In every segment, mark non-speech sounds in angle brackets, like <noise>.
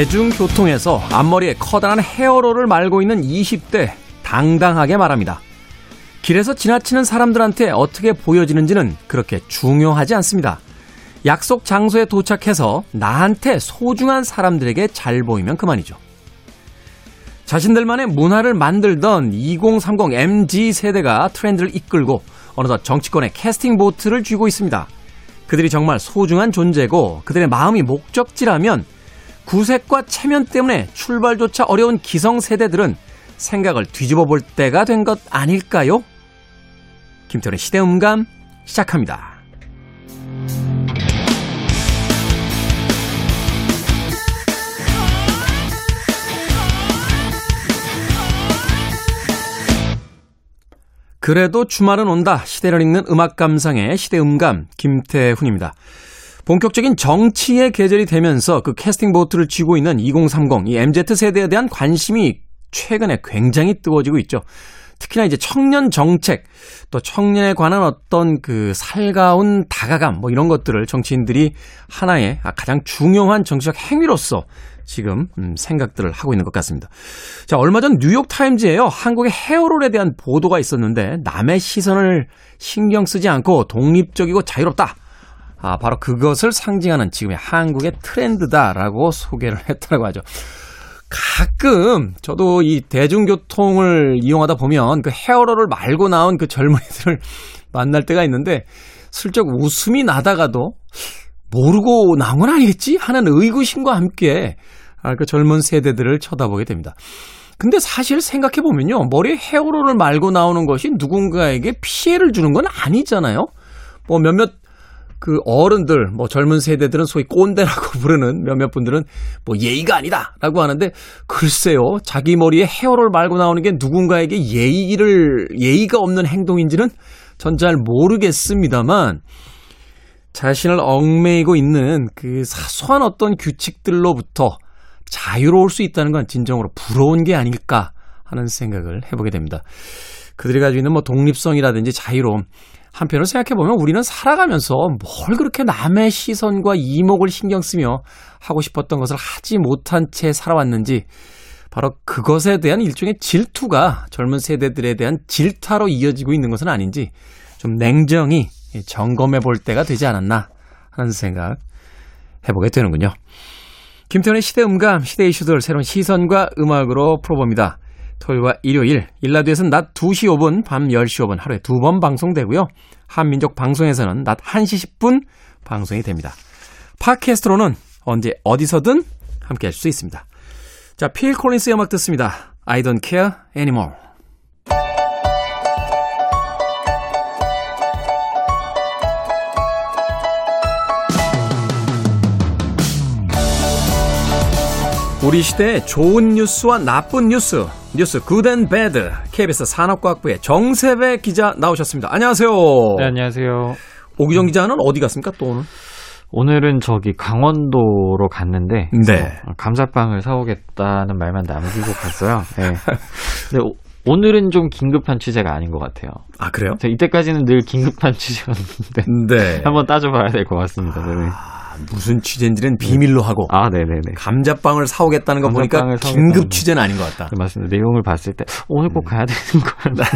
대중교통에서 앞머리에 커다란 헤어롤을 말고 있는 20대 당당하게 말합니다. 길에서 지나치는 사람들한테 어떻게 보여지는지는 그렇게 중요하지 않습니다. 약속 장소에 도착해서 나한테 소중한 사람들에게 잘 보이면 그만이죠. 자신들만의 문화를 만들던 2030 MG 세대가 트렌드를 이끌고 어느덧 정치권의 캐스팅 보트를 쥐고 있습니다. 그들이 정말 소중한 존재고 그들의 마음이 목적지라면 구색과 체면 때문에 출발조차 어려운 기성세대들은 생각을 뒤집어 볼 때가 된 것 아닐까요? 김태훈의 시대음감 시작합니다. 그래도 주말은 온다. 시대를 읽는 음악 감상의 시대음감 김태훈입니다. 본격적인 정치의 계절이 되면서 그 캐스팅 보트를 쥐고 있는 2030, 이 MZ세대에 대한 관심이 최근에 굉장히 뜨거워지고 있죠. 특히나 이제 청년 정책, 또 청년에 관한 어떤 그 살가운 다가감, 뭐 이런 것들을 정치인들이 하나의 가장 중요한 정치적 행위로서 지금 음, 생각들을 하고 있는 것 같습니다. 자, 얼마 전 뉴욕 타임즈에요. 한국의 헤어롤에 대한 보도가 있었는데 남의 시선을 신경 쓰지 않고 독립적이고 자유롭다. 아, 바로 그것을 상징하는 지금의 한국의 트렌드다라고 소개를 했다고 하죠. 가끔 저도 이 대중교통을 이용하다 보면 그 헤어롤을 말고 나온 그 젊은이들을 <laughs> 만날 때가 있는데 슬쩍 웃음이 나다가도 모르고 나온 건 아니겠지? 하는 의구심과 함께 아, 그 젊은 세대들을 쳐다보게 됩니다. 근데 사실 생각해보면요. 머리에 헤어롤을 말고 나오는 것이 누군가에게 피해를 주는 건 아니잖아요. 뭐 몇몇 그 어른들, 뭐 젊은 세대들은 소위 꼰대라고 <laughs> 부르는 몇몇 분들은 뭐 예의가 아니다라고 하는데 글쎄요. 자기 머리에 헤어롤 말고 나오는 게 누군가에게 예의를, 예의가 없는 행동인지는 전 잘 모르겠습니다만 자신을 얽매이고 있는 그 사소한 어떤 규칙들로부터 자유로울 수 있다는 건 진정으로 부러운 게 아닐까 하는 생각을 해보게 됩니다. 그들이 가지고 있는 뭐 독립성이라든지 자유로움. 한편으로 생각해보면 우리는 살아가면서 뭘 그렇게 남의 시선과 이목을 신경 쓰며 하고 싶었던 것을 하지 못한 채 살아왔는지 바로 그것에 대한 일종의 질투가 젊은 세대들에 대한 질타로 이어지고 있는 것은 아닌지 좀 냉정히 점검해 볼 때가 되지 않았나 하는 생각 해보게 되는군요. 김태훈의 시대 음감, 시대 이슈들 새로운 시선과 음악으로 풀어봅니다. 토요일과 일요일, 일라드에서는 낮 2시 5분, 밤 10시 5분 하루에 두 번 방송되고요. 한민족 방송에서는 낮 1시 10분 방송이 됩니다. 팟캐스트로는 언제 어디서든 함께 할 수 있습니다. 자, 필 콜린스의 음악 듣습니다. I don't care anymore. 우리 시대의 좋은 뉴스와 나쁜 뉴스, 뉴스 Good and Bad, KBS 산업과학부의 정세배 기자 나오셨습니다. 안녕하세요. 네, 안녕하세요. 오기정 기자는 어디 갔습니까, 또 오늘? 오늘은 저기 강원도로 갔는데 네. 감자빵을 사오겠다는 말만 남기고 갔어요. 네. 근데 오, 오늘은 좀 긴급한 취재가 아닌 것 같아요. 아 그래요? 이때까지는 늘 긴급한 <laughs> 취재였는데 네. 한번 따져봐야 될 것 같습니다. 네. 아, 무슨 취재인지는 비밀로 하고 아, 네네네. 감자빵을 사오겠다는 거 보니까 긴급 취재는 아닌 것 같다. 네, 맞습니다. 내용을 봤을 때 오늘 꼭 가야 되는 거야.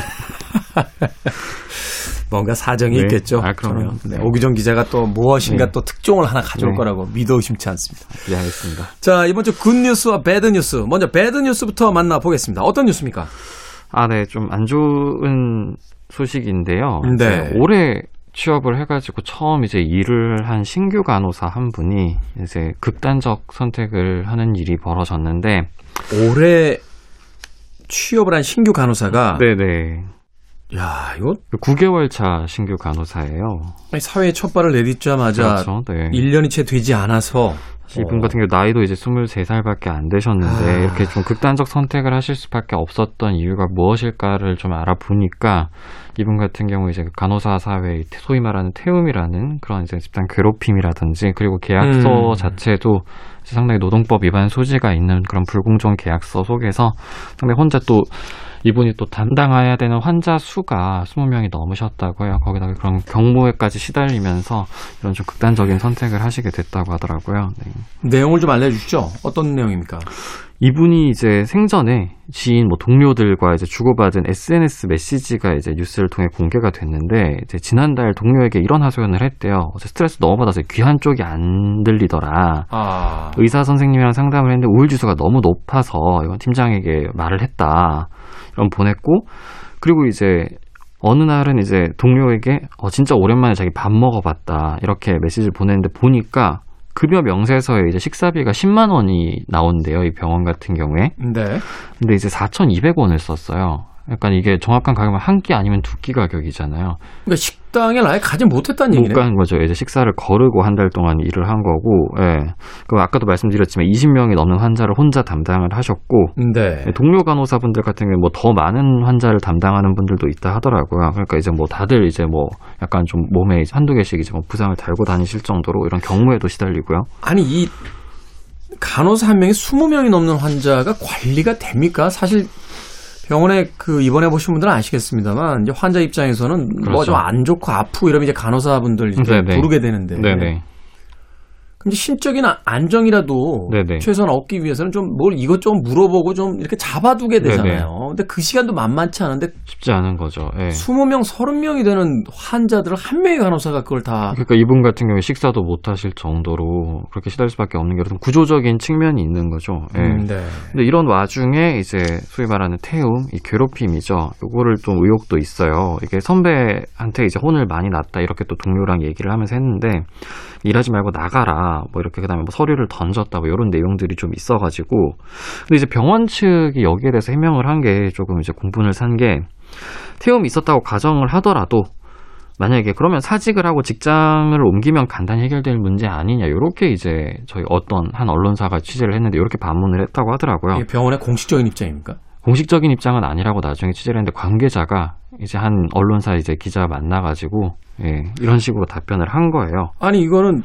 <laughs> 뭔가 사정이 네. 있겠죠. 아, 그럼요. 네, 네. 오기정 기자가 또 무엇인가 네. 또 특종을 하나 가져올 네. 거라고 믿어 의심치 않습니다. 이해하겠습니다. 자, 이번 주 굿뉴스와 배드뉴스. 먼저 배드뉴스부터 만나보겠습니다. 어떤 뉴스입니까? 아, 네. 좀 안 좋은 소식인데요. 네. 올해 취업을 해가지고 처음 이제 일을 한 신규 간호사 한 분이 이제 극단적 선택을 하는 일이 벌어졌는데, 올해 취업을 한 신규 간호사가 네네. 야, 이거 9개월 차 신규 간호사예요. 사회에 첫 발을 내딛자마자 그렇죠. 네. 1년이 채 되지 않아서 이분 같은 경우 나이도 이제 23살밖에 안 되셨는데 아. 이렇게 좀 극단적 선택을 하실 수밖에 없었던 이유가 무엇일까를 좀 알아보니까 이분 같은 경우 이제 간호사 사회 소위 말하는 태움이라는 그런 이제 집단 괴롭힘이라든지 그리고 계약서 음. 자체도 상당히 노동법 위반 소지가 있는 그런 불공정 계약서 속에서 상당히 혼자 또 이분이 또 담당해야 되는 환자 수가 20명이 넘으셨다고 해요. 거기다가 그런 경무에까지 시달리면서 이런 좀 극단적인 선택을 하시게 됐다고 하더라고요. 네. 내용을 좀 알려주시죠. 어떤 내용입니까? 이분이 이제 생전에 지인 뭐 동료들과 이제 주고받은 SNS 메시지가 이제 뉴스를 통해 공개가 됐는데 이제 지난달 동료에게 이런 하소연을 했대요. 스트레스 너무 받아서 귀 한 쪽이 안 들리더라. 아. 의사 선생님이랑 상담을 했는데 우울 지수가 너무 높아서 이건 팀장에게 말을 했다. 이런 보냈고 그리고 이제 어느 날은 이제 동료에게 어 진짜 오랜만에 자기 밥 먹어봤다 이렇게 메시지를 보냈는데 보니까 급여 명세서에 이제 식사비가 10만 원이 나온대요 이 병원 같은 경우에. 네. 근데 이제 4,200원을 썼어요. 약간 이게 정확한 가격은 한 끼 아니면 두 끼 가격이잖아요. 그러니까 식 당에 아예 가지 못했다는 얘기네. 못간 거죠. 이제 식사를 거르고 한 달 동안 일을 한 거고, 예. 그 아까도 말씀드렸지만 20명이 넘는 환자를 혼자 담당을 하셨고, 네. 동료 간호사분들 같은 경우 뭐더 많은 환자를 담당하는 분들도 있다 하더라고요. 그러니까 이제 뭐 다들 이제 뭐 약간 좀 몸에 한두 개씩 이제 뭐 부상을 달고 다니실 정도로 이런 경무에도 시달리고요. 아니 이 간호사 한 명이 20명이 넘는 환자가 관리가 됩니까? 사실 병원에 그 입원해 보신 분들은 아시겠습니다만 이제 환자 입장에서는 뭐 그렇죠. 뭐좀 안 좋고 아프고 이러면 이제 간호사분들 이제 네네. 부르게 되는데 네네. 근데 신적인 아, 안정이라도 네네. 최소한 얻기 위해서는 좀 뭘 이것저것 물어보고 좀 이렇게 잡아두게 되잖아요. 네네. 근데 그 시간도 만만치 않은데 쉽지 않은 거죠. 예. 20명, 30명이 되는 환자들을 한 명의 간호사가 그걸 다 그러니까 이분 같은 경우에 식사도 못 하실 정도로 그렇게 시달릴 수밖에 없는 게 어떤 구조적인 측면이 있는 거죠. 예. 음, 네. 근데 이런 와중에 이제 소위 말하는 태움, 이 괴롭힘이죠. 요거를 좀 의혹도 있어요. 이게 선배한테 이제 혼을 많이 났다 이렇게 또 동료랑 얘기를 하면서 했는데 일하지 말고 나가라. 뭐 이렇게 그다음에 뭐 서류를 던졌다. 뭐 이런 내용들이 좀 있어가지고 근데 이제 병원 측이 여기에 대해서 해명을 한 게 조금 이제 공분을 산 게 태움이 있었다고 가정을 하더라도 만약에 그러면 사직을 하고 직장을 옮기면 간단히 해결될 문제 아니냐 이렇게 이제 저희 어떤 한 언론사가 취재를 했는데 이렇게 반문을 했다고 하더라고요. 병원의 공식적인 입장입니까? 공식적인 입장은 아니라고 나중에 취재를 했는데 관계자가 이제 한 언론사 이제 기자 만나가지고 예, 이런 식으로 답변을 한 거예요. 아니 이거는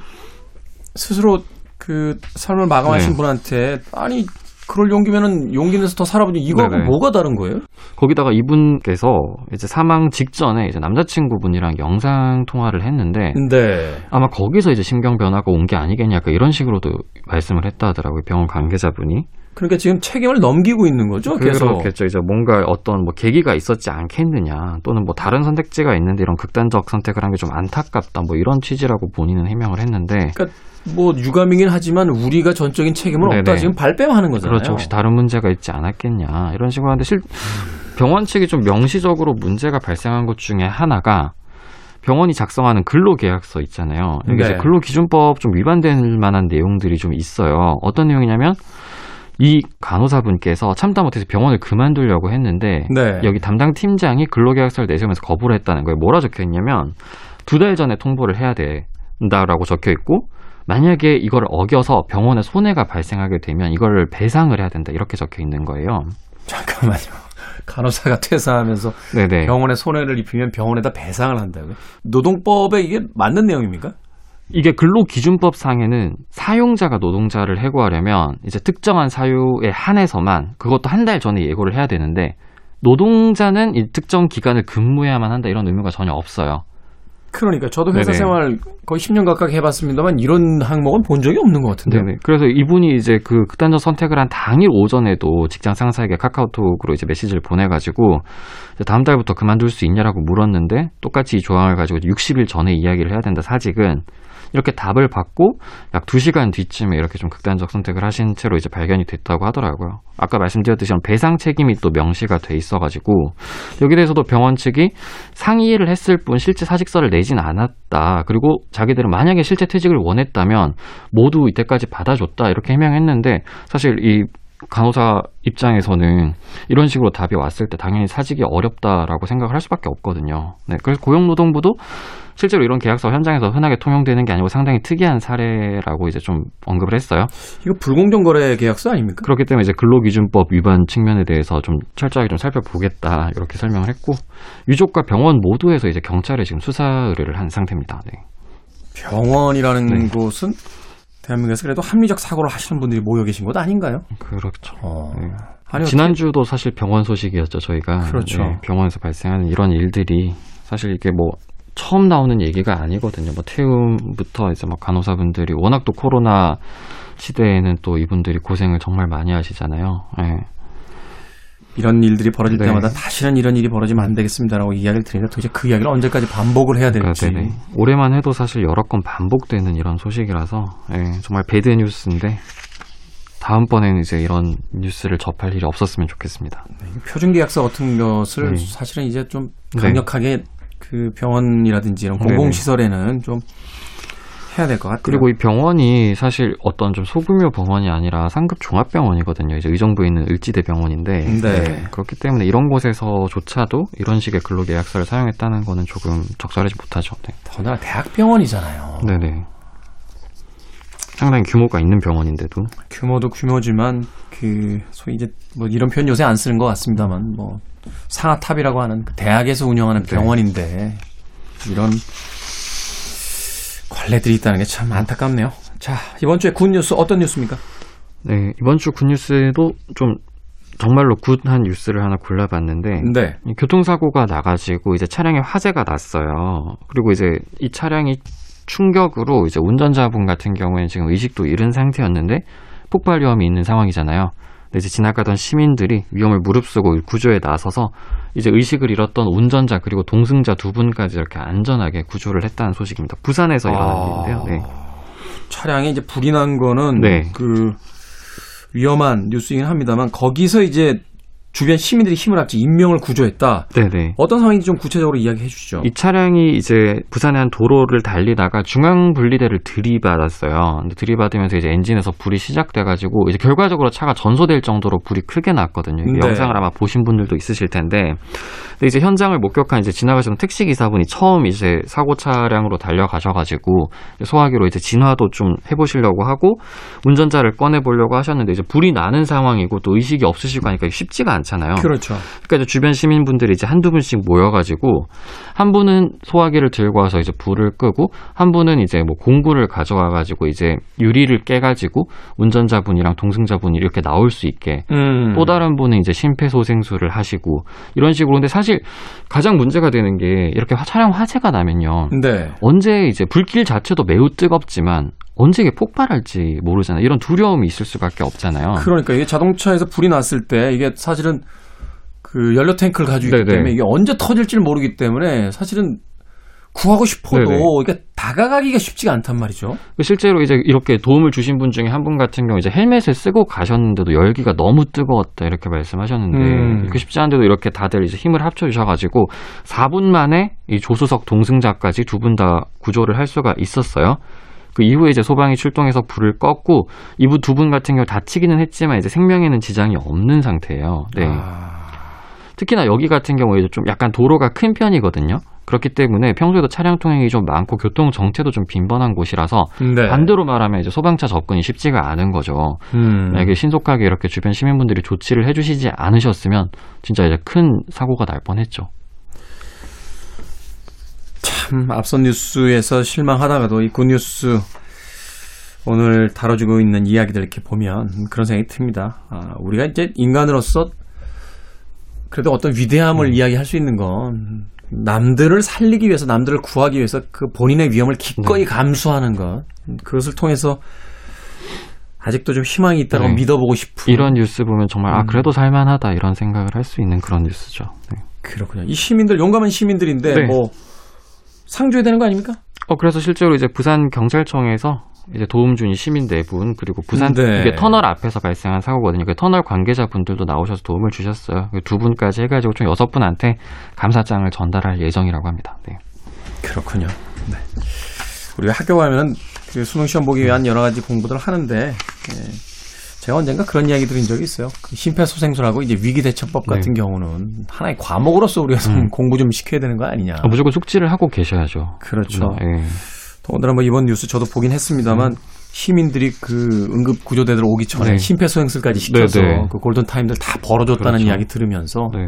스스로 그 삶을 마감하신 네. 분한테 아니 그럴 용기면은 용기 내서 더 살아보지 이거하고 네네. 뭐가 다른 거예요? 거기다가 이분께서 이제 사망 직전에 이제 남자친구분이랑 영상 통화를 했는데 네. 아마 거기서 이제 신경 변화가 온 게 아니겠냐 그 이런 식으로도 말씀을 했다 하더라고요 병원 관계자분이. 그러니까 지금 책임을 넘기고 있는 거죠. 계속. 그렇겠죠. 이제 뭔가 어떤 뭐 계기가 있었지 않겠느냐, 또는 뭐 다른 선택지가 있는데 이런 극단적 선택을 한 게 좀 안타깝다, 뭐 이런 취지라고 본인은 해명을 했는데. 그러니까 뭐 유감이긴 하지만 우리가 전적인 책임은 네네. 없다 지금 발뺌하는 거잖아요. 그렇죠. 혹시 다른 문제가 있지 않았겠냐 이런 식으로 하는데 실 병원 측이 좀 명시적으로 문제가 발생한 것 중에 하나가 병원이 작성하는 근로계약서 있잖아요. 여기 네. 근로기준법 좀 위반될 만한 내용들이 좀 있어요. 어떤 내용이냐면 이 간호사분께서 참다 못해서 병원을 그만두려고 했는데 네. 여기 담당 팀장이 근로계약서를 내세우면서 거부를 했다는 거예요. 뭐라 적혀 있냐면 두 달 전에 통보를 해야 된다라고 적혀 있고 만약에 이걸 어겨서 병원에 손해가 발생하게 되면 이걸 배상을 해야 된다 이렇게 적혀 있는 거예요. 잠깐만요. <laughs> 간호사가 퇴사하면서 네네. 병원에 손해를 입히면 병원에다 배상을 한다고요? 노동법에 이게 맞는 내용입니까? 이게 근로기준법 상에는 사용자가 노동자를 해고하려면 이제 특정한 사유에 한해서만 그것도 한 달 전에 예고를 해야 되는데 노동자는 이 특정 기간을 근무해야만 한다 이런 의무가 전혀 없어요. 그러니까 저도 회사 네네. 생활 거의 10년 가까이 해봤습니다만 이런 항목은 본 적이 없는 것 같은데요. 네네. 그래서 이분이 이제 그 극단적 선택을 한 당일 오전에도 직장 상사에게 카카오톡으로 이제 메시지를 보내가지고 다음 달부터 그만둘 수 있냐라고 물었는데 똑같이 이 조항을 가지고 60일 전에 이야기를 해야 된다 사직은 이렇게 답을 받고 약 2시간 뒤쯤에 이렇게 좀 극단적 선택을 하신 채로 이제 발견이 됐다고 하더라고요. 아까 말씀드렸듯이 배상 책임이 또 명시가 돼 있어가지고 여기 대해서도 병원 측이 상의를 했을 뿐 실제 사직서를 내진 않았다. 그리고 자기들은 만약에 실제 퇴직을 원했다면 모두 이때까지 받아줬다 이렇게 해명했는데 사실 이 간호사 입장에서는 이런 식으로 답이 왔을 때 당연히 사직이 어렵다라고 생각을 할 수밖에 없거든요. 네, 그래서 고용노동부도 실제로 이런 계약서 현장에서 흔하게 통용되는 게 아니고 상당히 특이한 사례라고 이제 좀 언급을 했어요. 이거 불공정 거래 계약서 아닙니까? 그렇기 때문에 이제 근로기준법 위반 측면에 대해서 좀 철저하게 좀 살펴보겠다 이렇게 설명을 했고 유족과 병원 모두에서 이제 경찰에 지금 수사 의뢰를 한 상태입니다. 네. 병원이라는 네. 곳은 대한민국에서 그래도 합리적 사고를 하시는 분들이 모여 계신 곳 아닌가요? 그렇죠. 어. 네. 아니, 지난주도 사실 병원 소식이었죠, 저희가. 그렇죠. 네, 병원에서 발생하는 이런 일들이 사실 이게 뭐 처음 나오는 얘기가 아니거든요. 뭐 태움부터 이제 막 간호사분들이 워낙 또 코로나 시대에는 또 이분들이 고생을 정말 많이 하시잖아요. 네. 이런 일들이 벌어질 네. 때마다 다시는 이런 일이 벌어지면 안 되겠습니다라고 이야기를 드리는데 도대체 그 이야기를 언제까지 반복을 해야 될지. 그러니까, 올해만 해도 사실 여러 건 반복되는 이런 소식이라서 네, 정말 배드 뉴스인데 다음번에는 이제 이런 뉴스를 접할 일이 없었으면 좋겠습니다. 네, 표준계약서 같은 것을 네. 사실은 이제 좀 네. 강력하게 그 병원이라든지 이런 공공시설에는 좀 해야 될 것 같아요. 그리고 이 병원이 사실 어떤 좀 소규모 병원이 아니라 상급 종합병원이거든요. 이제 의정부에 있는 을지대 병원인데 네. 네. 그렇기 때문에 이런 곳에서조차도 이런 식의 근로계약서를 사용했다는 거는 조금 적절하지 못하죠. 네. 더나 대학병원이잖아요. 네네. 상당히 규모가 있는 병원인데도 규모도 규모지만 그 소위 이제 뭐 이런 표현 요새 안 쓰는 것 같습니다만 뭐 상아탑이라고 하는 그 대학에서 운영하는 네. 병원인데 네. 이런 관례들이 있다는 게 참 안타깝네요. 자, 이번 주에 good news 어떤 뉴스입니까? 네, 이번 주 good news도 좀 정말로 good한 뉴스를 하나 골라봤는데 네. 교통사고가 나가지고 이제 차량에 화재가 났어요. 그리고 이제 이 차량이 충격으로 이제 운전자분 같은 경우에는 지금 의식도 잃은 상태였는데 폭발 위험이 있는 상황이잖아요. 근데 이제 지나가던 시민들이 위험을 무릅쓰고 구조에 나서서 이제 의식을 잃었던 운전자 그리고 동승자 두 분까지 이렇게 안전하게 구조를 했다는 소식입니다. 부산에서 일어난 아... 일인데요. 네. 차량에 이제 불이 난 거는 네. 그 위험한 뉴스이긴 합니다만 거기서 이제 주변 시민들이 힘을 합치 인명을 구조했다. 네네. 어떤 상황인지 좀 구체적으로 이야기해 주시죠. 이 차량이 이제 부산의 한 도로를 달리다가 중앙 분리대를 들이받았어요. 들이받으면서 이제 엔진에서 불이 시작돼가지고 이제 결과적으로 차가 전소될 정도로 불이 크게 났거든요. 네. 영상을 아마 보신 분들도 있으실 텐데, 근데 이제 현장을 목격한 이제 지나가시는 택시 기사분이 처음 이제 사고 차량으로 달려가셔가지고 소화기로 이제 진화도 좀 해보시려고 하고 운전자를 꺼내 보려고 하셨는데 이제 불이 나는 상황이고 또 의식이 없으시고 하니까 쉽지가 않잖아요. 그렇죠. 그러니까 주변 시민분들이 이제 한두 분씩 모여가지고 한 분은 소화기를 들고 와서 이제 불을 끄고 한 분은 이제 뭐 공구를 가져와가지고 이제 유리를 깨가지고 운전자분이랑 동승자분이 이렇게 나올 수 있게 음. 또 다른 분은 이제 심폐소생술을 하시고 이런 식으로 근데 사실 가장 문제가 되는 게 이렇게 차량 화재가 나면요. 네. 언제 이제 불길 자체도 매우 뜨겁지만 언제 이게 폭발할지 모르잖아요. 이런 두려움이 있을 수밖에 없잖아요. 그러니까 이게 자동차에서 불이 났을 때 이게 사실은 그 연료 탱크를 가지고 있기 네네. 때문에 이게 언제 터질지 를 모르기 때문에 사실은 구하고 싶어도 네네. 이게 다가가기가 쉽지가 않단 말이죠. 실제로 이제 이렇게 도움을 주신 분 중에 한 분 같은 경우 이제 헬멧을 쓰고 가셨는데도 열기가 너무 뜨거웠다 이렇게 말씀하셨는데 음. 이렇게 쉽지 않은데도 이렇게 다들 이제 힘을 합쳐 주셔가지고 4분 만에 이 조수석 동승자까지 두 분 다 구조를 할 수가 있었어요. 그 이후에 이제 소방이 출동해서 불을 껐고 이분 두 분 같은 경우 다치기는 했지만 이제 생명에는 지장이 없는 상태예요. 네. 아... 특히나 여기 같은 경우에도 좀 약간 도로가 큰 편이거든요. 그렇기 때문에 평소에도 차량 통행이 좀 많고 교통 정체도 좀 빈번한 곳이라서 네. 반대로 말하면 이제 소방차 접근이 쉽지가 않은 거죠. 음. 만약에 신속하게 이렇게 주변 시민분들이 조치를 해주시지 않으셨으면 진짜 이제 큰 사고가 날 뻔했죠. 참 앞선 뉴스에서 실망하다가도 이 굿뉴스 오늘 다뤄주고 있는 이야기들 이렇게 보면 그런 생각이 듭니다. 아, 우리가 이제 인간으로서 그래도 어떤 위대함을 음. 이야기할 수 있는 건 남들을 살리기 위해서 남들을 구하기 위해서 그 본인의 위험을 기꺼이 네. 감수하는 것 그것을 통해서 아직도 좀 희망이 있다고 네. 믿어보고 싶은 이런 뉴스 보면 정말 아 음. 그래도 살만하다 이런 생각을 할 수 있는 그런 뉴스죠. 네. 그렇군요. 이 시민들 용감한 시민들인데 네. 뭐 상주해야 되는 거 아닙니까? 어 그래서 실제로 이제 부산 경찰청에서 이제 도움 준 시민 네 분 그리고 부산 네. 이게 터널 앞에서 발생한 사고거든요. 그 터널 관계자 분들도 나오셔서 도움을 주셨어요. 그두 분까지 해가지고 총 여섯 분한테 감사장을 전달할 예정이라고 합니다. 네. 그렇군요. 네. 우리가 학교 가면 그 수능 시험 보기 위한 여러 가지 공부들을 하는데 예. 제가 언젠가 그런 이야기 들은 적이 있어요. 그 심폐소생술하고 이제 위기대처법 네. 같은 경우는 하나의 과목으로서 우리가 좀 음. 공부 좀 시켜야 되는 거 아니냐. 아, 무조건 숙지를 하고 계셔야죠. 그렇죠. 예. 더군다나 뭐 이번 뉴스 저도 보긴 했습니다만 시민들이 그 응급 구조대들 오기 전에 네. 심폐소생술까지 시켜서 네, 네. 그 골든 타임들 다 벌어줬다는 그렇죠. 이야기 들으면서 네.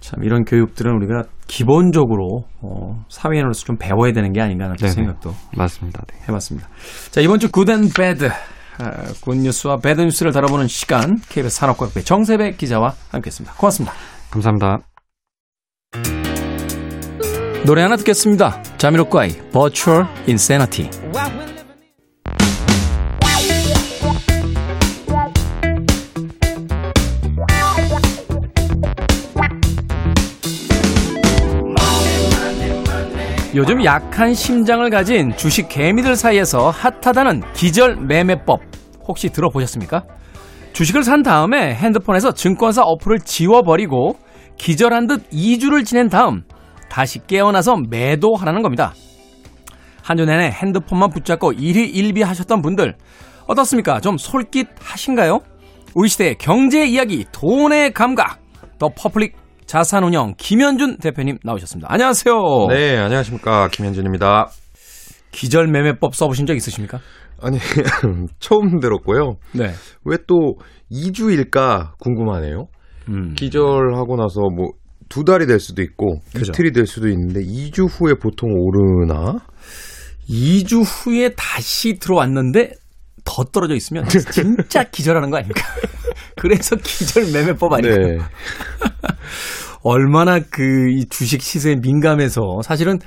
참 이런 교육들은 우리가 기본적으로 어, 사회인으로서 좀 배워야 되는 게 아닌가 하는 네네. 생각도 맞습니다. 네. 해봤습니다. 자 이번 주 Good and Bad 아, good news와 bad news를 다뤄보는 시간 KBS 산업과학부 정세배 기자와 함께했습니다. 고맙습니다. 감사합니다. 노래 하나 듣겠습니다. Jamiroquai의 Virtual Insanity. 요즘 약한 심장을 가진 주식 개미들 사이에서 핫하다는 기절 매매법 혹시 들어보셨습니까? 주식을 산 다음에 핸드폰에서 증권사 어플을 지워버리고 기절한 듯 2주를 지낸 다음 다시 깨어나서 매도하라는 겁니다. 한 주 내내 핸드폰만 붙잡고 일희일비 하셨던 분들 어떻습니까? 좀 솔깃하신가요? 우리 시대의 경제 이야기 돈의 감각 더퍼블릭 자산운용 김현준 대표님 나오셨습니다. 안녕하세요. 네, 안녕하십니까. 김현준입니다. 기절 매매법 써보신 적 있으십니까? 아니, <laughs> 처음 들었고요. 네. 왜 또 2주일까 궁금하네요. 음. 기절하고 나서 뭐 두 달이 될 수도 있고 그죠. 이틀이 될 수도 있는데 2주 후에 보통 오르나? 2주 후에 다시 들어왔는데 더 떨어져 있으면 <laughs> 진짜 기절하는 거 아닙니까? <laughs> 그래서 기절 매매법 아닙니까? 네. <laughs> 얼마나 그 이 주식 시세에 민감해서 사실은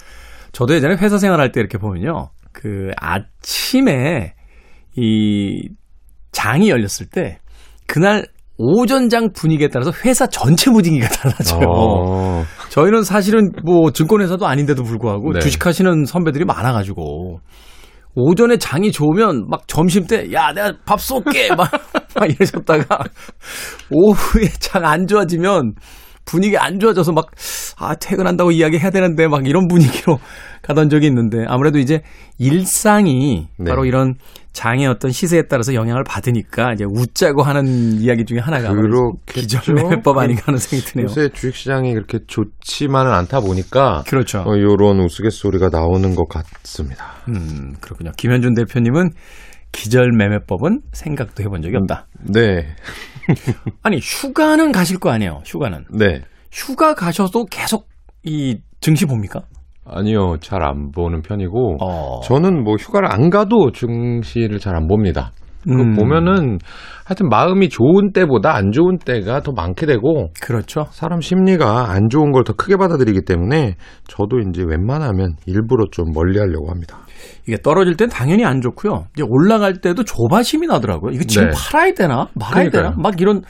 저도 예전에 회사 생활할 때 이렇게 보면요. 그 아침에 이 장이 열렸을 때 그날 오전장 분위기에 따라서 회사 전체 분위기가 <laughs> 달라져요. 어, 저희는 사실은 뭐 증권회사도 아닌데도 불구하고 네. 주식하시는 선배들이 많아가지고 오전에 장이 좋으면 막 점심 때 야 내가 밥 쏠게 <laughs> 막, 막 이러셨다가 <laughs> 오후에 장 안 좋아지면 분위기 안 좋아져서 막 아 퇴근한다고 이야기 해야 되는데 막 이런 분위기로 <laughs> 가던 적이 있는데 아무래도 이제 일상이 네. 바로 이런 장의 어떤 시세에 따라서 영향을 받으니까 이제 웃자고 하는 이야기 중에 하나가 아무래도 그렇겠죠. 기절매매법 아닌가 하는 생각이 드네요. 요새 주식시장이 그렇게 좋지만은 않다 보니까 그렇죠. 어, 요런 우스갯소리가 나오는 것 같습니다. 음, 그렇군요. 김현준 대표님은 기절 매매법은 생각도 해본 적이 없다. 네. <laughs> 아니, 휴가는 가실 거 아니에요, 휴가는. 네. 휴가 가셔도 계속 이 증시 봅니까? 아니요. 잘 안 보는 편이고 어. 저는 뭐 휴가를 안 가도 증시를 잘 안 봅니다. 그 음, 보면은 하여튼 마음이 좋은 때보다 안 좋은 때가 더 많게 되고 그렇죠. 사람 심리가 안 좋은 걸 더 크게 받아들이기 때문에 저도 이제 웬만하면 일부러 좀 멀리 하려고 합니다. 이게 떨어질 땐 당연히 안 좋고요. 이제 올라갈 때도 조바심이 나더라고요. 이거 지금 네. 팔아야 되나? 말아야 그러니까요. 되나? 막 이런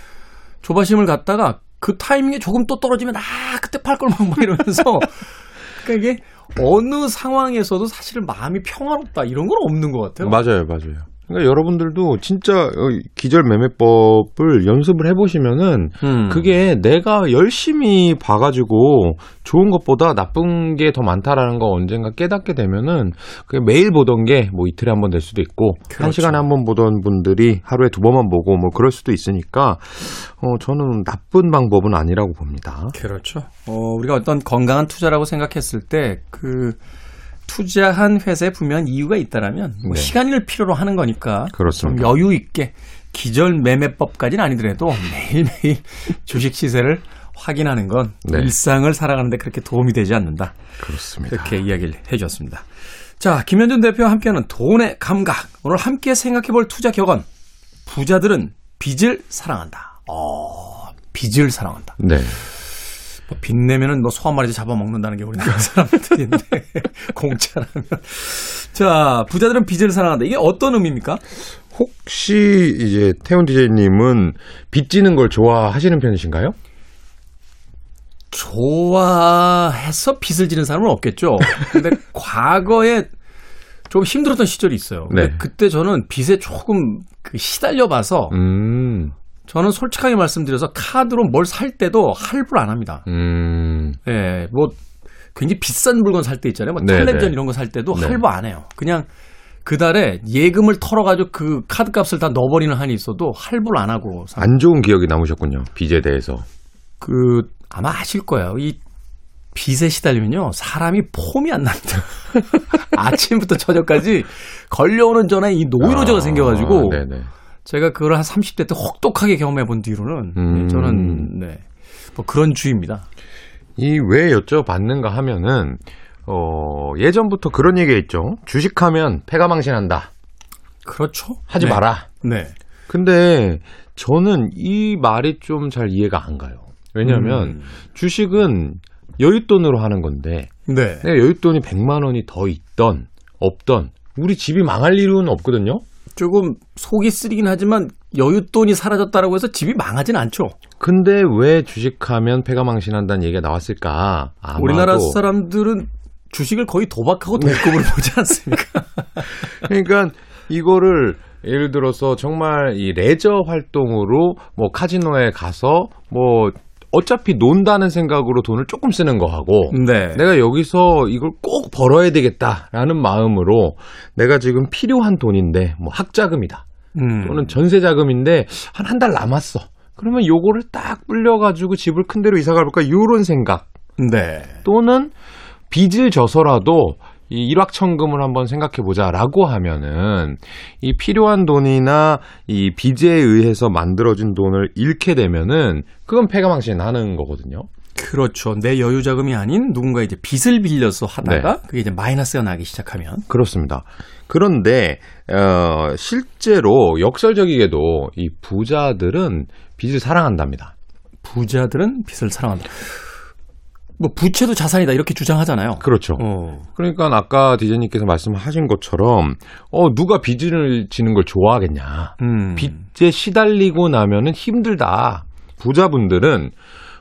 조바심을 갖다가 그 타이밍에 조금 또 떨어지면 아, 그때 팔 걸 막 이러면서 <laughs> 그러니까 이게 어느 상황에서도 사실 마음이 평화롭다 이런 건 없는 것 같아요. 맞아요, 맞아요. 그러니까 여러분들도 진짜 어, 기절 매매법을 연습을 해보시면은 음. 그게 내가 열심히 봐가지고 좋은 것보다 나쁜 게 더 많다라는 거 언젠가 깨닫게 되면은 그게 매일 보던 게 뭐 이틀에 한 번 될 수도 있고 그렇죠. 한 시간에 한 번 보던 분들이 하루에 두 번만 보고 뭐 그럴 수도 있으니까 어 저는 나쁜 방법은 아니라고 봅니다. 그렇죠. 어, 우리가 어떤 건강한 투자라고 생각했을 때그 투자한 회사에 분명한 이유가 있다라면 뭐 네. 시간을 필요로 하는 거니까 좀 그렇습니다. 여유 있게 기절 매매법까지는 아니더라도 매일매일 <laughs> 주식 시세를 확인하는 건 네. 일상을 살아가는데 그렇게 도움이 되지 않는다. 그렇습니다. 이렇게 이야기를 해주었습니다. 자, 김현준 대표와 함께하는 돈의 감각. 오늘 함께 생각해볼 투자 격언. 부자들은 빚을 사랑한다. 어, 빚을 사랑한다. 네. 뭐 빚내면은 너 소 한 마리 잡아먹는다는 게 우리나라 사람들인데 <laughs> 공짜라면 자 부자들은 빚을 사랑한다 이게 어떤 의미입니까? 혹시 이제 태훈 디제이님은 빚지는 걸 좋아하시는 편이신가요? 좋아해서 빚을 지는 사람은 없겠죠. 근데 <laughs> 과거에 좀 힘들었던 시절이 있어요. 근데 네. 그때 저는 빚에 조금 그 시달려 봐서 음, 저는 솔직하게 말씀드려서 카드로 뭘 살 때도 할부를 안 합니다. 음, 예, 뭐 굉장히 비싼 물건 살 때 있잖아요. 뭐 네, 텔레비전 네. 이런 거 살 때도 네. 할부 안 해요. 그냥 그 달에 예금을 털어가지고 그 카드값을 다 넣어버리는 한이 있어도 할부를 안 하고 사- 안 좋은 기억이 남으셨군요. 빚에 대해서. 그 아마 아실 거예요. 이 빚에 시달리면요 사람이 폼이 안 납니다. <laughs> 아침부터 저녁까지 걸려오는 전에 이 노이로제가 아, 생겨가지고 네네. 제가 그걸 한 30대 때 혹독하게 경험해 본 뒤로는 음. 네, 저는 네. 뭐 그런 주의입니다. 이 왜 여쭤봤는가 하면은 어, 예전부터 그런 얘기가 있죠. 주식하면 패가 망신한다. 그렇죠. 하지 네. 마라. 네. 근데 저는 이 말이 좀 잘 이해가 안 가요. 왜냐하면 음. 주식은 여윳돈으로 하는 건데 네. 내가 여윳돈이 100만 원이 더 있던 없던 우리 집이 망할 일은 없거든요. 조금 속이 쓰리긴 하지만 여윳돈이 사라졌다라고 해서 집이 망하진 않죠. 근데 왜 주식하면 패가망신한다는 얘기가 나왔을까? 아마도 우리나라 사람들은 주식을 거의 도박하고 돈급으로 <laughs> 보지 않습니까? <laughs> 그러니까 이거를 예를 들어서 정말 이 레저 활동으로 뭐 카지노에 가서 뭐 어차피 논다는 생각으로 돈을 조금 쓰는 거하고 네. 내가 여기서 이걸 꼭 벌어야 되겠다라는 마음으로 내가 지금 필요한 돈인데 뭐 학자금이다 음. 또는 전세 자금인데 한 한 달 남았어 그러면 요거를 딱 불려가지고 집을 큰 데로 이사 가볼까 요런 생각 네. 또는 빚을 져서라도 이 일확천금을 한번 생각해 보자라고 하면은 이 필요한 돈이나 이 빚에 의해서 만들어진 돈을 잃게 되면은 그건 패가망신 하는 거거든요. 그렇죠. 내 여유 자금이 아닌 누군가 이제 빚을 빌려서 하다가 네. 그게 이제 마이너스가 나기 시작하면 그렇습니다. 그런데 어 실제로 역설적이게도 이 부자들은 빚을 사랑한답니다. 부자들은 빚을 사랑한다. 뭐 부채도 자산이다 이렇게 주장하잖아요. 그렇죠. 어. 그러니까 아까 디제님께서 말씀하신 것처럼 어 누가 빚을 지는 걸 좋아하겠냐. 음. 빚에 시달리고 나면은 힘들다. 부자분들은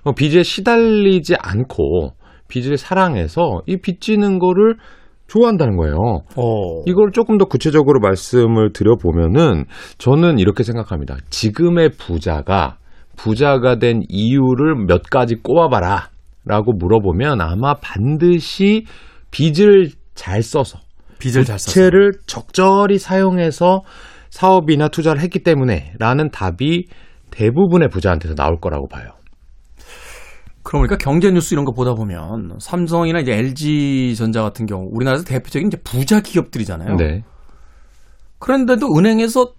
어, 빚에 시달리지 않고 빚을 사랑해서 이 빚지는 거를 좋아한다는 거예요. 어. 이걸 조금 더 구체적으로 말씀을 드려보면은 저는 이렇게 생각합니다. 지금의 부자가 부자가 된 이유를 몇 가지 꼽아봐라 라고 물어보면 아마 반드시 빚을 잘 써서 빚을 잘 써서. 부채를 적절히 사용해서 사업이나 투자를 했기 때문에 라는 답이 대부분의 부자한테서 나올 거라고 봐요. 그러니까 경제 뉴스 이런 거 보다 보면 삼성이나 이제 LG 전자 같은 경우 우리나라에서 대표적인 이제 부자 기업들이잖아요. 네. 그런데도 은행에서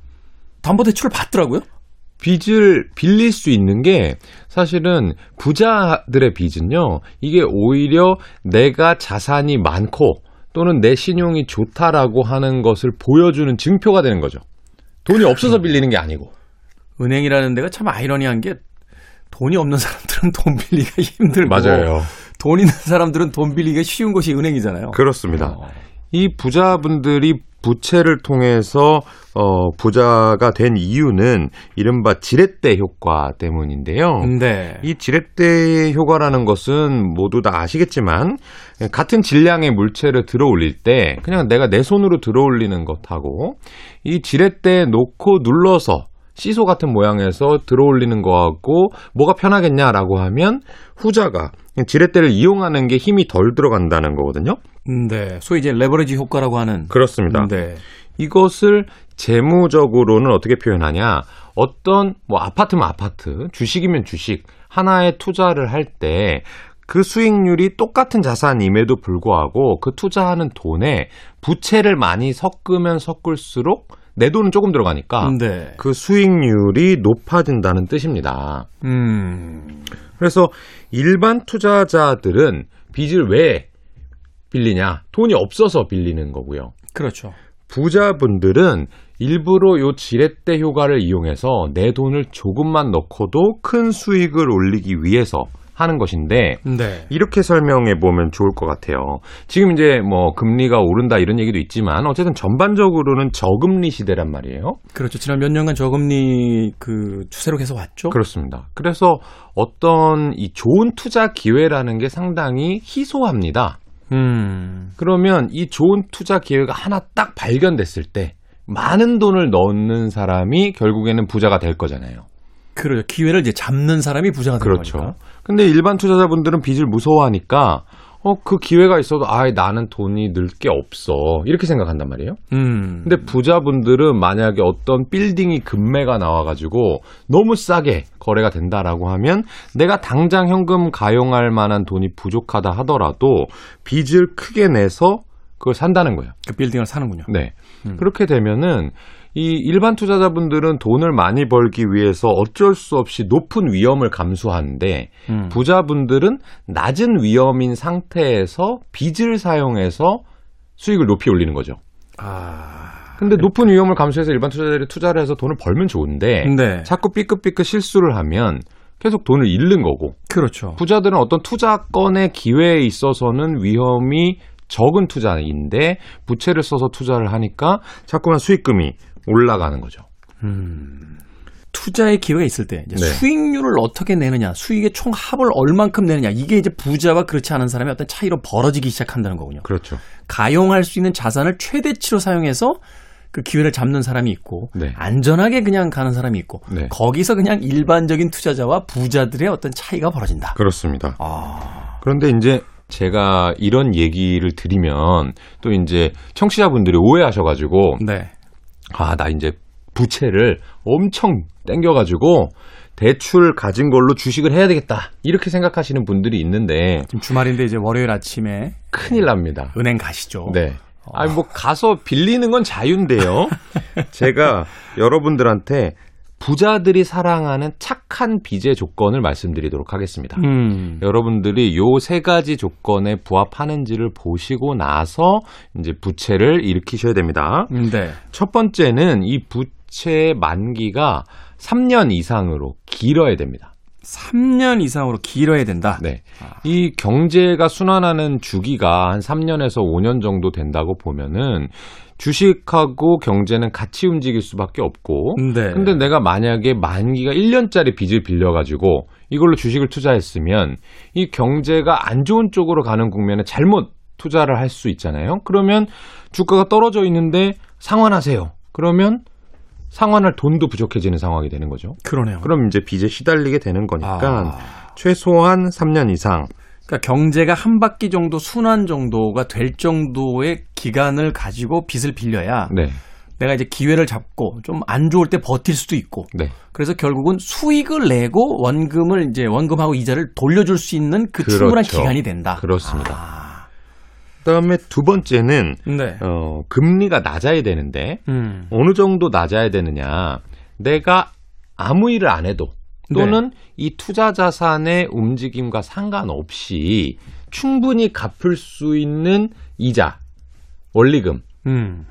담보 대출을 받더라고요. 빚을 빌릴 수 있는 게 사실은 부자들의 빚은요, 이게 오히려 내가 자산이 많고 또는 내 신용이 좋다라고 하는 것을 보여주는 증표가 되는 거죠. 돈이 없어서 빌리는 게 아니고. 은행이라는 데가 참 아이러니한 게 돈이 없는 사람들은 돈 빌리기가 힘들고 돈 있는 사람들은 돈 빌리기가 쉬운 곳이 은행이잖아요. 그렇습니다. 어. 이 부자분들이 부채를 통해서 어, 부자가 된 이유는 이른바 지렛대 효과 때문인데요. 네. 이 지렛대 효과라는 것은 모두 다 아시겠지만 같은 질량의 물체를 들어 올릴 때 그냥 내가 내 손으로 들어 올리는 것하고 이 지렛대에 놓고 눌러서 시소 같은 모양에서 들어 올리는 거하고 뭐가 편하겠냐라고 하면 후자가 지렛대를 이용하는 게 힘이 덜 들어간다는 거거든요. 네. 소위 이제 레버리지 효과라고 하는. 그렇습니다. 네. 이것을 재무적으로는 어떻게 표현하냐? 어떤 뭐 아파트면 아파트, 주식이면 주식 하나에 투자를 할때 그 수익률이 똑같은 자산임에도 불구하고 그 투자하는 돈에 부채를 많이 섞으면 섞을수록 내 돈은 조금 들어가니까 네. 그 수익률이 높아진다는 뜻입니다. 음. 그래서 일반 투자자들은 빚을 왜 빌리냐? 돈이 없어서 빌리는 거고요. 그렇죠. 부자분들은 일부러 요 지렛대 효과를 이용해서 내 돈을 조금만 넣고도 큰 수익을 올리기 위해서 하는 것인데 네. 이렇게 설명해 보면 좋을 것 같아요. 지금 이제 뭐 금리가 오른다 이런 얘기도 있지만 어쨌든 전반적으로는 저금리 시대란 말이에요. 그렇죠. 지난 몇 년간 저금리 그 추세로 계속 왔죠. 그렇습니다. 그래서 어떤 이 좋은 투자 기회라는 게 상당히 희소합니다. 음. 그러면 이 좋은 투자 기회가 하나 딱 발견됐을 때 많은 돈을 넣는 사람이 결국에는 부자가 될 거잖아요. 그렇죠. 기회를 이제 잡는 사람이 부자가 되는 그렇죠. 거니까. 근데 일반 투자자분들은 빚을 무서워하니까 어, 그 기회가 있어도, 아, 나는 돈이 늘 게 없어. 이렇게 생각한단 말이에요. 음. 근데 부자분들은 만약에 어떤 빌딩이 금매가 나와 가지고 너무 싸게 거래가 된다라고 하면 내가 당장 현금 가용할 만한 돈이 부족하다 하더라도 빚을 크게 내서 그걸 산다는 거예요. 그 빌딩을 사는군요. 네. 음. 그렇게 되면은 이 일반 투자자분들은 돈을 많이 벌기 위해서 어쩔 수 없이 높은 위험을 감수하는데 음. 부자분들은 낮은 위험인 상태에서 빚을 사용해서 수익을 높이 올리는 거죠. 아. 근데 높은 위험을 감수해서 일반 투자자들이 투자를 해서 돈을 벌면 좋은데 네. 자꾸 삐끗삐끗 실수를 하면 계속 돈을 잃는 거고 그렇죠. 부자들은 어떤 투자건의 기회에 있어서는 위험이 적은 투자인데 부채를 써서 투자를 하니까 자꾸만 수익금이 올라가는 거죠. 음. 투자의 기회가 있을 때 네. 수익률을 어떻게 내느냐, 수익의 총 합을 얼만큼 내느냐 이게 이제 부자와 그렇지 않은 사람의 어떤 차이로 벌어지기 시작한다는 거군요. 그렇죠. 가용할 수 있는 자산을 최대치로 사용해서 그 기회를 잡는 사람이 있고 네. 안전하게 그냥 가는 사람이 있고 네. 거기서 그냥 일반적인 투자자와 부자들의 어떤 차이가 벌어진다. 그렇습니다. 아, 그런데 이제 제가 이런 얘기를 드리면 또 이제 청취자분들이 오해하셔가지고 네. 아, 나 이제 부채를 엄청 땡겨가지고 대출 가진 걸로 주식을 해야 되겠다. 이렇게 생각하시는 분들이 있는데 지금 주말인데 이제 월요일 아침에 큰일 납니다. 은행 가시죠. 네. 아니, 뭐, 가서 빌리는 건 자유인데요. <laughs> 제가 여러분들한테 부자들이 사랑하는 착한 빚의 조건을 말씀드리도록 하겠습니다. 음. 여러분들이 요 세 가지 조건에 부합하는지를 보시고 나서 이제 부채를 일으키셔야 됩니다. 네. 첫 번째는 이 부채 만기가 3년 이상으로 길어야 됩니다. 3년 이상으로 길어야 된다. 네. 이 경제가 순환하는 주기가 한 3년에서 5년 정도 된다고 보면은 주식하고 경제는 같이 움직일 수밖에 없고 네. 근데 내가 만약에 만기가 1년짜리 빚을 빌려 가지고 이걸로 주식을 투자했으면 이 경제가 안 좋은 쪽으로 가는 국면에 잘못 투자를 할 수 있잖아요. 그러면 주가가 떨어져 있는데 상환하세요. 그러면 상환할 돈도 부족해지는 상황이 되는 거죠. 그러네요. 그럼 이제 빚에 시달리게 되는 거니까 아. 최소한 3년 이상. 그러니까 경제가 한 바퀴 정도 순환 정도가 될 정도의 기간을 가지고 빚을 빌려야 네. 내가 이제 기회를 잡고 좀 안 좋을 때 버틸 수도 있고 네. 그래서 결국은 수익을 내고 원금을 이제 원금하고 이자를 돌려줄 수 있는 그 그렇죠. 충분한 기간이 된다. 그렇습니다. 아, 그다음에 두 번째는 네. 어, 금리가 낮아야 되는데 음. 어느 정도 낮아야 되느냐? 내가 아무 일을 안 해도 또는 이 투자 자산의 움직임과 상관없이 충분히 갚을 수 있는 이자, 원리금만 음.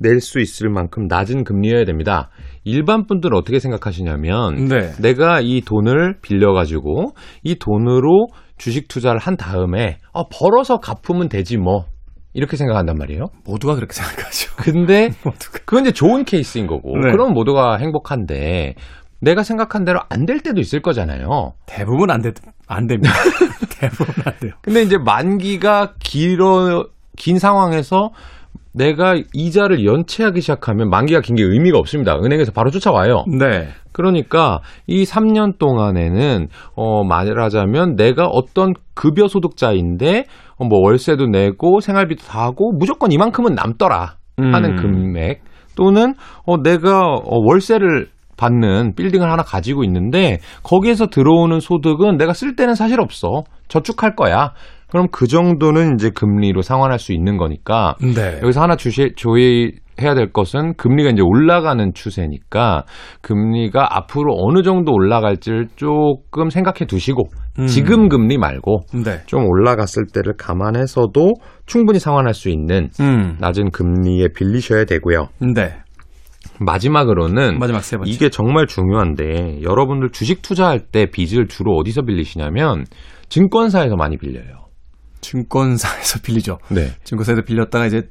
낼수 있을 만큼 낮은 금리여야 됩니다. 일반 분들은 어떻게 생각하시냐면 네. 내가 이 돈을 빌려 가지고 이 돈으로 주식 투자를 한 다음에 어, 벌어서 갚으면 되지 뭐 이렇게 생각한단 말이에요. 모두가 그렇게 생각하죠. 근데 <laughs> 모두가. 그건 이제 좋은 케이스인 거고 네. 그럼 모두가 행복한데 내가 생각한 대로 안 될 때도 있을 거잖아요. 대부분 안 돼, 안 됩니다. <laughs> 대부분 안 돼요. 근데 이제 만기가 길어 긴 상황에서 내가 이자를 연체하기 시작하면 만기가 긴 게 의미가 없습니다. 은행에서 바로 쫓아와요. 네. 그러니까 이 3년 동안에는 어 말하자면 내가 어떤 급여 소득자인데 어, 뭐 월세도 내고 생활비도 다 하고 무조건 이만큼은 남더라 하는 음. 금액 또는 어 내가 어, 월세를 받는 빌딩을 하나 가지고 있는데 거기에서 들어오는 소득은 내가 쓸 때는 사실 없어 저축할 거야. 그럼 그 정도는 이제 금리로 상환할 수 있는 거니까 네. 여기서 하나 주시, 조의 해야 될 것은 금리가 이제 올라가는 추세니까 금리가 앞으로 어느 정도 올라갈지를 조금 생각해 두시고 음. 지금 금리 말고 네. 좀 올라갔을 때를 감안해서도 충분히 상환할 수 있는 음. 낮은 금리에 빌리셔야 되고요. 네. 마지막으로는 마지막 세 번째. 이게 정말 중요한데 여러분들 주식 투자할 때 빚을 주로 어디서 빌리시냐면 증권사에서 많이 빌려요. 증권사에서 빌리죠. 네. 증권사에서 빌렸다가 이제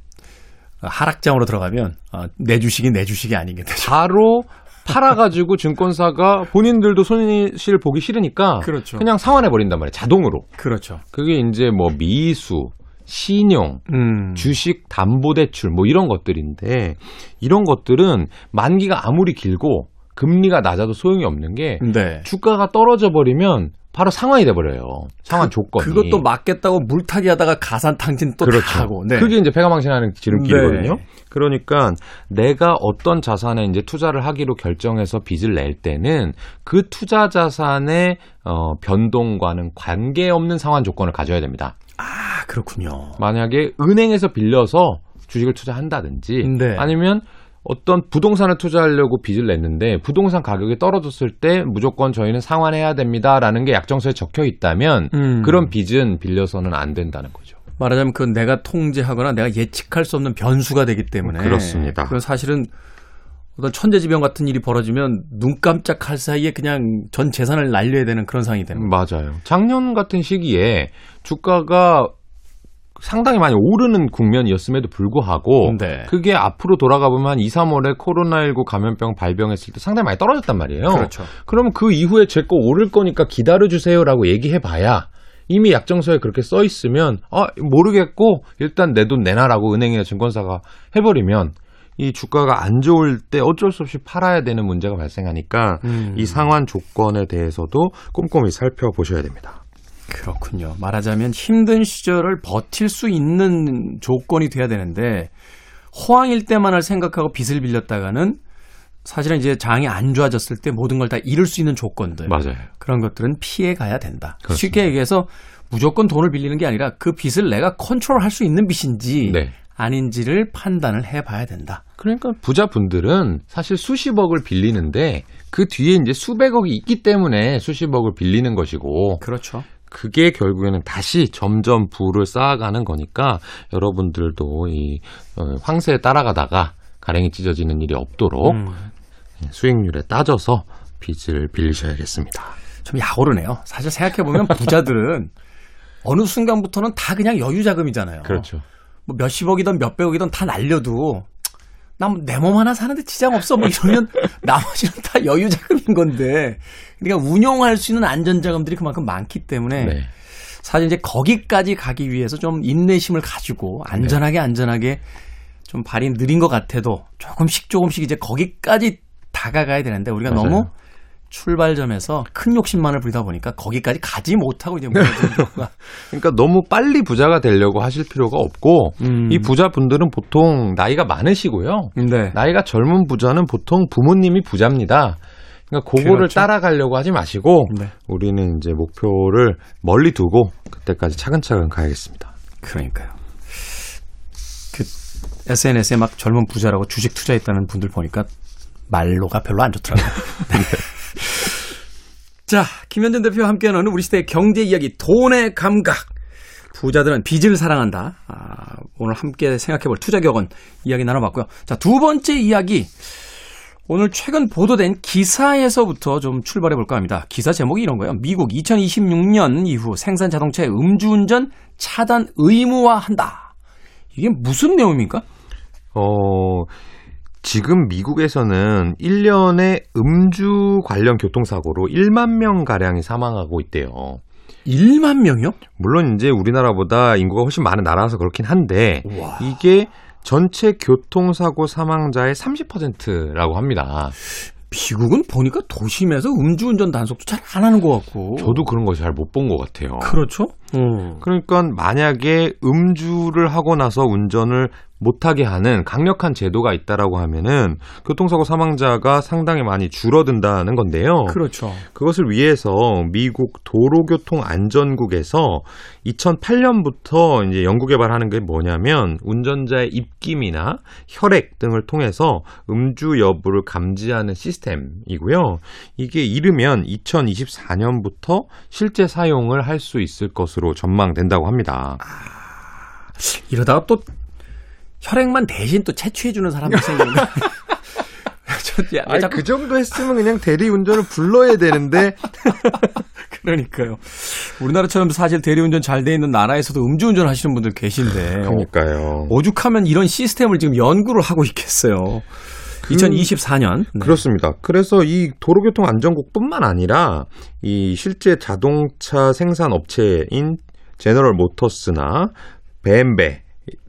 하락장으로 들어가면 아, 내 주식이 내 주식이 아닌 게 되죠. 바로 팔아가지고 증권사가 본인들도 손실 보기 싫으니까 그렇죠. 그냥 상환해 버린단 말이에요. 자동으로. 그렇죠. 그게 이제 뭐 미수, 신용, 음. 주식 담보 대출 뭐 이런 것들인데 이런 것들은 만기가 아무리 길고 금리가 낮아도 소용이 없는 게 네. 주가가 떨어져 버리면 바로 상환이 돼 버려요. 상환 조건이. 그것도 맞겠다고 물타기 하다가 가산 탕진 또 그렇죠. 하고. 네. 그게 이제 패가망신하는 지름길이거든요. 네. 그러니까 내가 어떤 자산에 이제 투자를 하기로 결정해서 빚을 낼 때는 그 투자 자산의 어, 변동과는 관계없는 상환 조건을 가져야 됩니다. 아, 그렇군요. 만약에 은행에서 빌려서 주식을 투자한다든지 네. 아니면 어떤 부동산을 투자하려고 빚을 냈는데 부동산 가격이 떨어졌을 때 무조건 저희는 상환해야 됩니다라는 게 약정서에 적혀 있다면 음. 그런 빚은 빌려서는 안 된다는 거죠. 말하자면 그 내가 통제하거나 내가 예측할 수 없는 변수가 되기 때문에 그렇습니다. 그건 사실은 어떤 천재지변 같은 일이 벌어지면 눈 깜짝할 사이에 그냥 전 재산을 날려야 되는 그런 상황이 되는 거예요. 맞아요. 작년 같은 시기에 주가가 상당히 많이 오르는 국면이었음에도 불구하고 네. 그게 앞으로 돌아가 보면 한 2, 3월에 코로나19 감염병 발병했을 때 상당히 많이 떨어졌단 말이에요. 그렇죠. 그러면 그 이후에 제 거 오를 거니까 기다려 주세요라고 얘기해 봐야 이미 약정서에 그렇게 써 있으면 아 모르겠고 일단 내 돈 내놔라고 은행이나 증권사가 해버리면 이 주가가 안 좋을 때 어쩔 수 없이 팔아야 되는 문제가 발생하니까 음. 이 상환 조건에 대해서도 꼼꼼히 살펴보셔야 됩니다. 그렇군요. 말하자면 힘든 시절을 버틸 수 있는 조건이 돼야 되는데 호황일 때만을 생각하고 빚을 빌렸다가는 사실은 이제 장이 안 좋아졌을 때 모든 걸 다 잃을 수 있는 조건들 맞아요. 그런 것들은 피해 가야 된다. 그렇습니다. 쉽게 얘기해서 무조건 돈을 빌리는 게 아니라 그 빚을 내가 컨트롤 할 수 있는 빚인지 네. 아닌지를 판단을 해봐야 된다. 그러니까 부자분들은 사실 수십억을 빌리는데 그 뒤에 이제 수백억이 있기 때문에 수십억을 빌리는 것이고 그렇죠. 그게 결국에는 다시 점점 부를 쌓아가는 거니까 여러분들도 이 어, 황새에 따라가다가 가랭이 찢어지는 일이 없도록 음, 수익률에 따져서 빚을 빌리셔야겠습니다. 좀 야오르네요. 사실 생각해보면 부자들은 <laughs> 어느 순간부터는 다 그냥 여유 자금이잖아요. 그렇죠. 뭐 몇십억이든 몇백억이든 다 날려도 난내몸 하나 사는데 지장 없어 뭐 이러면 <laughs> 나머지는 다 여유 자금인 건데 그러니까 운용할 수 있는 안전 자금들이 그만큼 많기 때문에 네. 사실 이제 거기까지 가기 위해서 좀 인내심을 가지고 안전하게 네. 안전하게 좀 발이 느린 것 같아도 조금씩 조금씩 이제 거기까지 다가가야 되는데 우리가 맞아요. 너무 출발점에서 큰 욕심만을 부리다 보니까 거기까지 가지 못하고 이제 무너지는 경우가 <laughs> 그러니까 너무 빨리 부자가 되려고 하실 필요가 없고 음. 이 부자분들은 보통 나이가 많으시고요. 네. 나이가 젊은 부자는 보통 부모님이 부자입니다. 그러니까 그거를 그렇죠. 따라가려고 하지 마시고 네. 우리는 이제 목표를 멀리 두고 그때까지 차근차근 가야겠습니다. 그러니까요. 그 SNS에 막 젊은 부자라고 주식 투자했다는 분들 보니까 말로가 별로 안 좋더라고요. <laughs> 네. 자, 김현준 대표와 함께 나누는 우리 시대의 경제 이야기, 돈의 감각. 부자들은 빚을 사랑한다. 아, 오늘 함께 생각해볼 투자 격언 이야기 나눠봤고요. 자, 두 번째 이야기. 오늘 최근 보도된 기사에서부터 좀 출발해 볼까 합니다. 기사 제목이 이런 거예요. 미국 2026년 이후 생산 자동차의 음주운전 차단 의무화한다. 이게 무슨 내용입니까? 어, 지금 미국에서는 1년에 음주 관련 교통사고로 1만 명 가량이 사망하고 있대요. 1만 명이요? 물론 이제 우리나라보다 인구가 훨씬 많은 나라라서 그렇긴 한데 와. 이게 전체 교통사고 사망자의 30%라고 합니다. 미국은 보니까 도심에서 음주운전 단속도 잘 안 하는 것 같고. 저도 그런 거 잘 못 본 것 같아요. 그렇죠. 어. 그러니까 만약에 음주를 하고 나서 운전을 못하게 하는 강력한 제도가 있다라고 하면은 교통사고 사망자가 상당히 많이 줄어든다는 건데요. 그렇죠. 그것을 위해서 미국 도로교통안전국에서 2008년부터 이제 연구 개발하는 게 뭐냐면 운전자의 입김이나 혈액 등을 통해서 음주 여부를 감지하는 시스템이고요. 이게 이르면 2024년부터 실제 사용을 할 수 있을 것으로 전망된다고 합니다. 이러다가 또 혈액만 대신 또 채취해주는 사람들 생기는 거 <laughs> 아니, 자꾸 그 정도 했으면 그냥 대리운전을 불러야 되는데 <laughs> 그러니까요. 우리나라처럼 사실 대리운전 잘 돼 있는 나라에서도 음주운전 하시는 분들 계신데 그러니까요. 오죽하면 이런 시스템을 지금 연구를 하고 있겠어요. 2024년. 네. 그렇습니다. 그래서 이 도로교통 안전국뿐만 아니라 이 실제 자동차 생산 업체인 제너럴 모터스나 벤베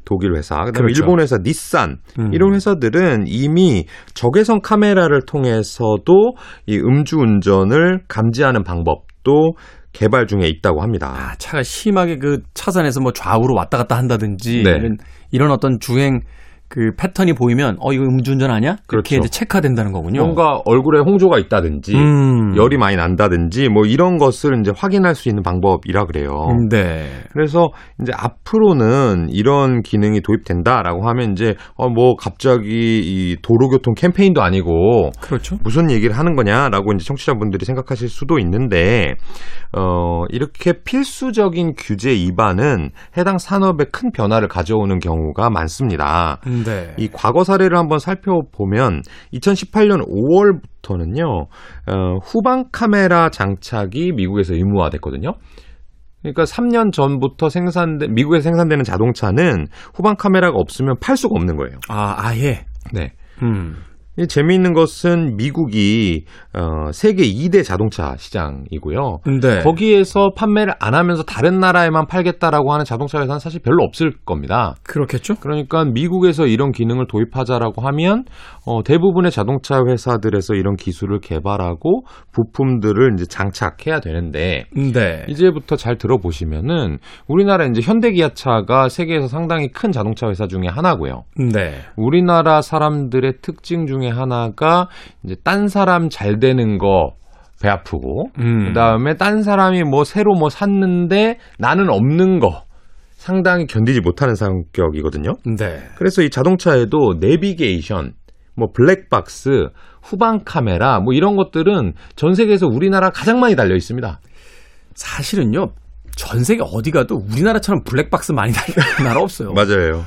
독일 회사, 그다음에 그렇죠. 일본 회사 닛산 음. 이런 회사들은 이미 적외선 카메라를 통해서도 이 음주 운전을 감지하는 방법도 개발 중에 있다고 합니다. 아, 차가 심하게 그 차선에서 뭐 좌우로 왔다 갔다 한다든지 네. 이런, 이런 어떤 주행 그 패턴이 보이면 어 이거 음주운전 아니야? 이렇게 그렇죠. 이제 체크된다는 거군요. 뭔가 얼굴에 홍조가 있다든지 음. 열이 많이 난다든지 뭐 이런 것을 이제 확인할 수 있는 방법이라 그래요. 네. 그래서 이제 앞으로는 이런 기능이 도입된다라고 하면 이제 어 뭐 갑자기 이 도로교통 캠페인도 아니고 그렇죠. 무슨 얘기를 하는 거냐라고 이제 청취자분들이 생각하실 수도 있는데 어 이렇게 필수적인 규제 위반은 해당 산업에 큰 변화를 가져오는 경우가 많습니다. 네. 이 과거 사례를 한번 살펴보면 2018년 5월부터는요 어, 후방 카메라 장착이 미국에서 의무화됐거든요. 그러니까 3년 전부터 생산된 미국에서 생산되는 자동차는 후방 카메라가 없으면 팔 수가 없는 거예요. 아, 아예. 네. 음. 이 재미있는 것은 미국이 어, 세계 2대 자동차 시장이고요. 네. 거기에서 판매를 안 하면서 다른 나라에만 팔겠다라고 하는 자동차 회사는 사실 별로 없을 겁니다. 그렇겠죠? 그러니까 미국에서 이런 기능을 도입하자라고 하면 어, 대부분의 자동차 회사들에서 이런 기술을 개발하고 부품들을 이제 장착해야 되는데 네. 이제부터 잘 들어보시면은 우리나라 이제 현대기아차가 세계에서 상당히 큰 자동차 회사 중에 하나고요. 네. 우리나라 사람들의 특징 중에 하나가 이제 딴 사람 잘 되는 거 배 아프고 음. 그다음에 딴 사람이 뭐 새로 뭐 샀는데 나는 없는 거 상당히 견디지 못하는 성격이거든요. 네. 그래서 이 자동차에도 내비게이션, 뭐 블랙박스, 후방 카메라 뭐 이런 것들은 전 세계에서 우리나라 가장 많이 달려 있습니다. 사실은요. 전 세계 어디 가도 우리나라처럼 블랙박스 많이 달리는 나라 없어요. <laughs> 맞아요.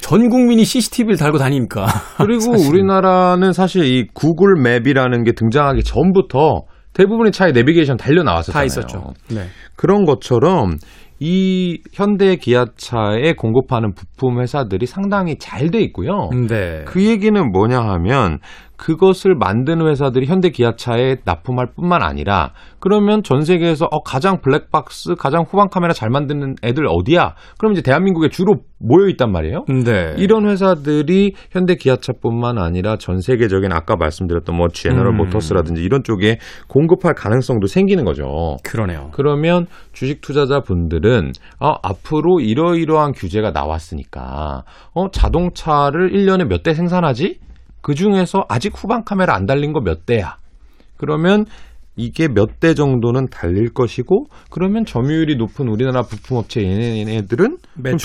전 국민이 CCTV를 달고 다니니까. <laughs> 그리고 사실은. 우리나라는 사실 이 구글 맵이라는 게 등장하기 전부터 대부분의 차에 내비게이션 달려 나왔었잖아요. 다 있었죠. 네. 그런 것처럼 이 현대 기아차에 공급하는 부품 회사들이 상당히 잘 돼 있고요. 네. 그 얘기는 뭐냐 하면 그것을 만드는 회사들이 현대 기아차에 납품할 뿐만 아니라 그러면 전 세계에서 어, 가장 블랙박스, 가장 후방 카메라 잘 만드는 애들 어디야? 그럼 이제 대한민국에 주로 모여 있단 말이에요. 네. 이런 회사들이 현대 기아차뿐만 아니라 전 세계적인 아까 말씀드렸던 뭐 제너럴 음. 모터스라든지 이런 쪽에 공급할 가능성도 생기는 거죠. 그러네요. 그러면 주식 투자자분들은 어, 앞으로 이러이러한 규제가 나왔으니까 어, 자동차를 1년에 몇 대 생산하지? 그 중에서 아직 후방 카메라 안 달린 거 몇 대야? 그러면 이게 몇 대 정도는 달릴 것이고 그러면 점유율이 높은 우리나라 부품업체 얘네들은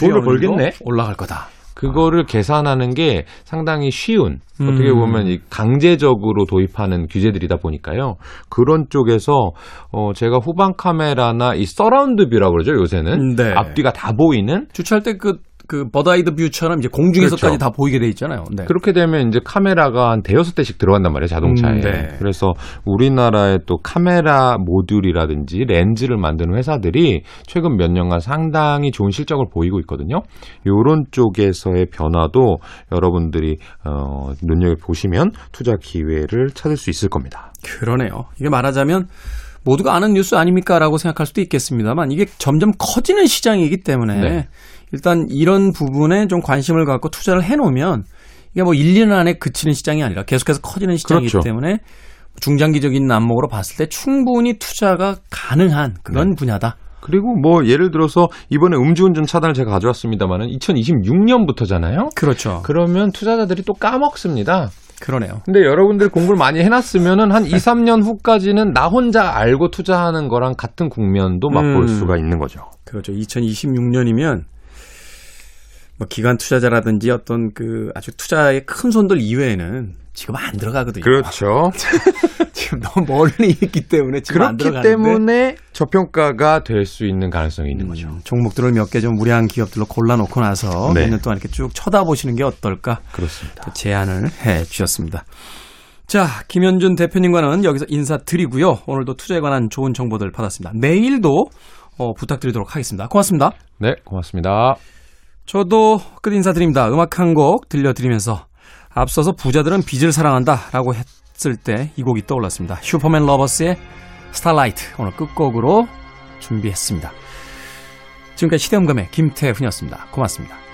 돈을 벌겠네. 올라갈 거다. 그거를 계산하는 게 상당히 쉬운 음. 어떻게 보면 이 강제적으로 도입하는 규제들이다 보니까요. 그런 쪽에서 어 제가 후방 카메라나 이 surround view라고 그러죠 요새는 네. 앞뒤가 다 보이는 주차할 때 그, 그 bird-eye view처럼 이제 공중에서까지 그렇죠. 다 보이게 돼 있잖아요. 네. 그렇게 되면 이제 카메라가 한 대여섯 대씩 들어간단 말이에요 자동차에. 음, 네. 그래서 우리나라의 또 카메라 모듈이라든지 렌즈를 만드는 회사들이 최근 몇 년간 상당히 좋은 실적을 보이고 있거든요. 이런 쪽에서의 변화도 여러분들이 어, 눈여겨 보시면 투자 기회를 찾을 수 있을 겁니다. 그러네요. 이게 말하자면 모두가 아는 뉴스 아닙니까라고 생각할 수도 있겠습니다만 이게 점점 커지는 시장이기 때문에 네. 일단 이런 부분에 좀 관심을 갖고 투자를 해놓으면 이게 뭐 1, 2년 안에 그치는 시장이 아니라 계속해서 커지는 시장이기 그렇죠. 때문에 중장기적인 안목으로 봤을 때 충분히 투자가 가능한 그런 네. 분야다. 그리고 뭐 예를 들어서 이번에 음주운전 차단을 제가 가져왔습니다만은 2026년부터잖아요. 그렇죠. 그러면 투자자들이 또 까먹습니다. 그러네요. 근데 여러분들 공부를 많이 해놨으면은 한 2, 3년 후까지는 나 혼자 알고 투자하는 거랑 같은 국면도 맛볼 음. 수가 있는 거죠. 그렇죠. 2026년이면 뭐 기관 투자자라든지 어떤 그 아주 투자의 큰 손들 이외에는 지금 안 들어가거든요. 그렇죠. <laughs> 지금 너무 멀리 있기 때문에 지금 안 그렇기 들어가는데 때문에 저평가가 될 수 있는 가능성이 있는 거죠. 음, 종목들을 몇 개 좀 무리한 기업들로 골라놓고 나서 네. 몇년 동안 이렇게 쭉 쳐다보시는 게 어떨까 그렇습니다. 제안을 해 주셨습니다. 자, 김현준 대표님과는 여기서 인사드리고요. 오늘도 투자에 관한 좋은 정보들 받았습니다. 내일도 어, 부탁드리도록 하겠습니다. 고맙습니다. 네, 고맙습니다. 저도 끝 인사드립니다. 음악 한 곡 들려드리면서 앞서서 부자들은 빚을 사랑한다 라고 했을 때 이 곡이 떠올랐습니다. Supermen Lovers의 Starlight 오늘 끝곡으로 준비했습니다. 지금까지 시대음감의 김태훈이었습니다. 고맙습니다.